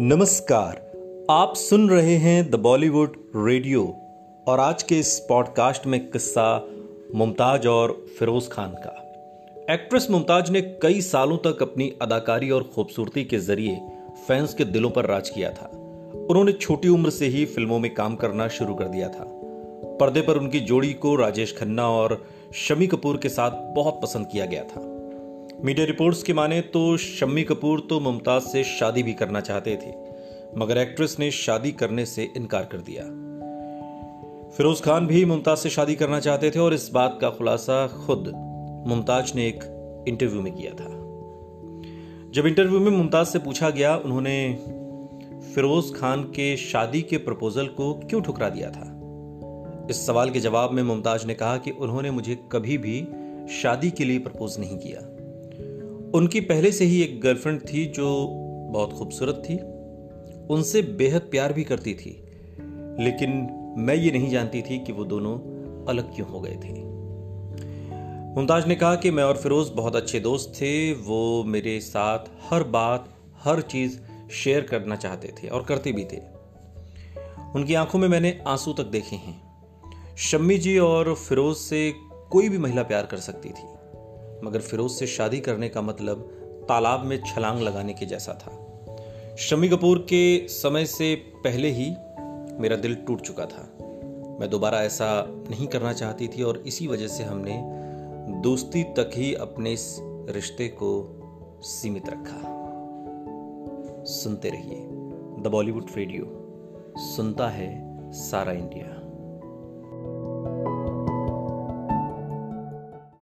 नमस्कार, आप सुन रहे हैं द बॉलीवुड रेडियो और आज के इस पॉडकास्ट में किस्सा मुमताज़ और फिरोज खान का। एक्ट्रेस मुमताज़ ने कई सालों तक अपनी अदाकारी और खूबसूरती के ज़रिए फैंस के दिलों पर राज किया था। उन्होंने छोटी उम्र से ही फ़िल्मों में काम करना शुरू कर दिया था। पर्दे पर उनकी जोड़ी को राजेश खन्ना और शमी कपूर के साथ बहुत पसंद किया गया था। मीडिया रिपोर्ट्स की माने तो शम्मी कपूर तो मुमताज़ से शादी भी करना चाहते थे, मगर एक्ट्रेस ने शादी करने से इनकार कर दिया। फिरोज खान भी मुमताज़ से शादी करना चाहते थे और इस बात का खुलासा खुद मुमताज़ ने एक इंटरव्यू में किया था। जब इंटरव्यू में मुमताज़ से पूछा गया, उन्होंने फिरोज खान के शादी के प्रपोजल को क्यों ठुकरा दिया था? इस सवाल के जवाब में मुमताज़ ने कहा कि उन्होंने मुझे कभी भी शादी के लिए प्रपोज नहीं किया। उनकी पहले से ही एक गर्लफ्रेंड थी जो बहुत खूबसूरत थी। उनसे बेहद प्यार भी करती थी। लेकिन मैं ये नहीं जानती थी कि वो दोनों अलग क्यों हो गए थे। मुमताज़ ने कहा कि मैं और फिरोज बहुत अच्छे दोस्त थे। वो मेरे साथ हर बात, हर चीज़ शेयर करना चाहते थे और करते भी थे। उनकी आँखों में मैंने आँसू तक देखे हैं। शम्मी जी और फिरोज से कोई भी महिला प्यार कर सकती थी। मगर फिरोज से शादी करने का मतलब तालाब में छलांग लगाने के जैसा था। शमी कपूर के समय से पहले ही मेरा दिल टूट चुका था। मैं दोबारा ऐसा नहीं करना चाहती थी और इसी वजह से हमने दोस्ती तक ही अपने इस रिश्ते को सीमित रखा। सुनते रहिए द बॉलीवुड रेडियो। सुनता है सारा इंडिया।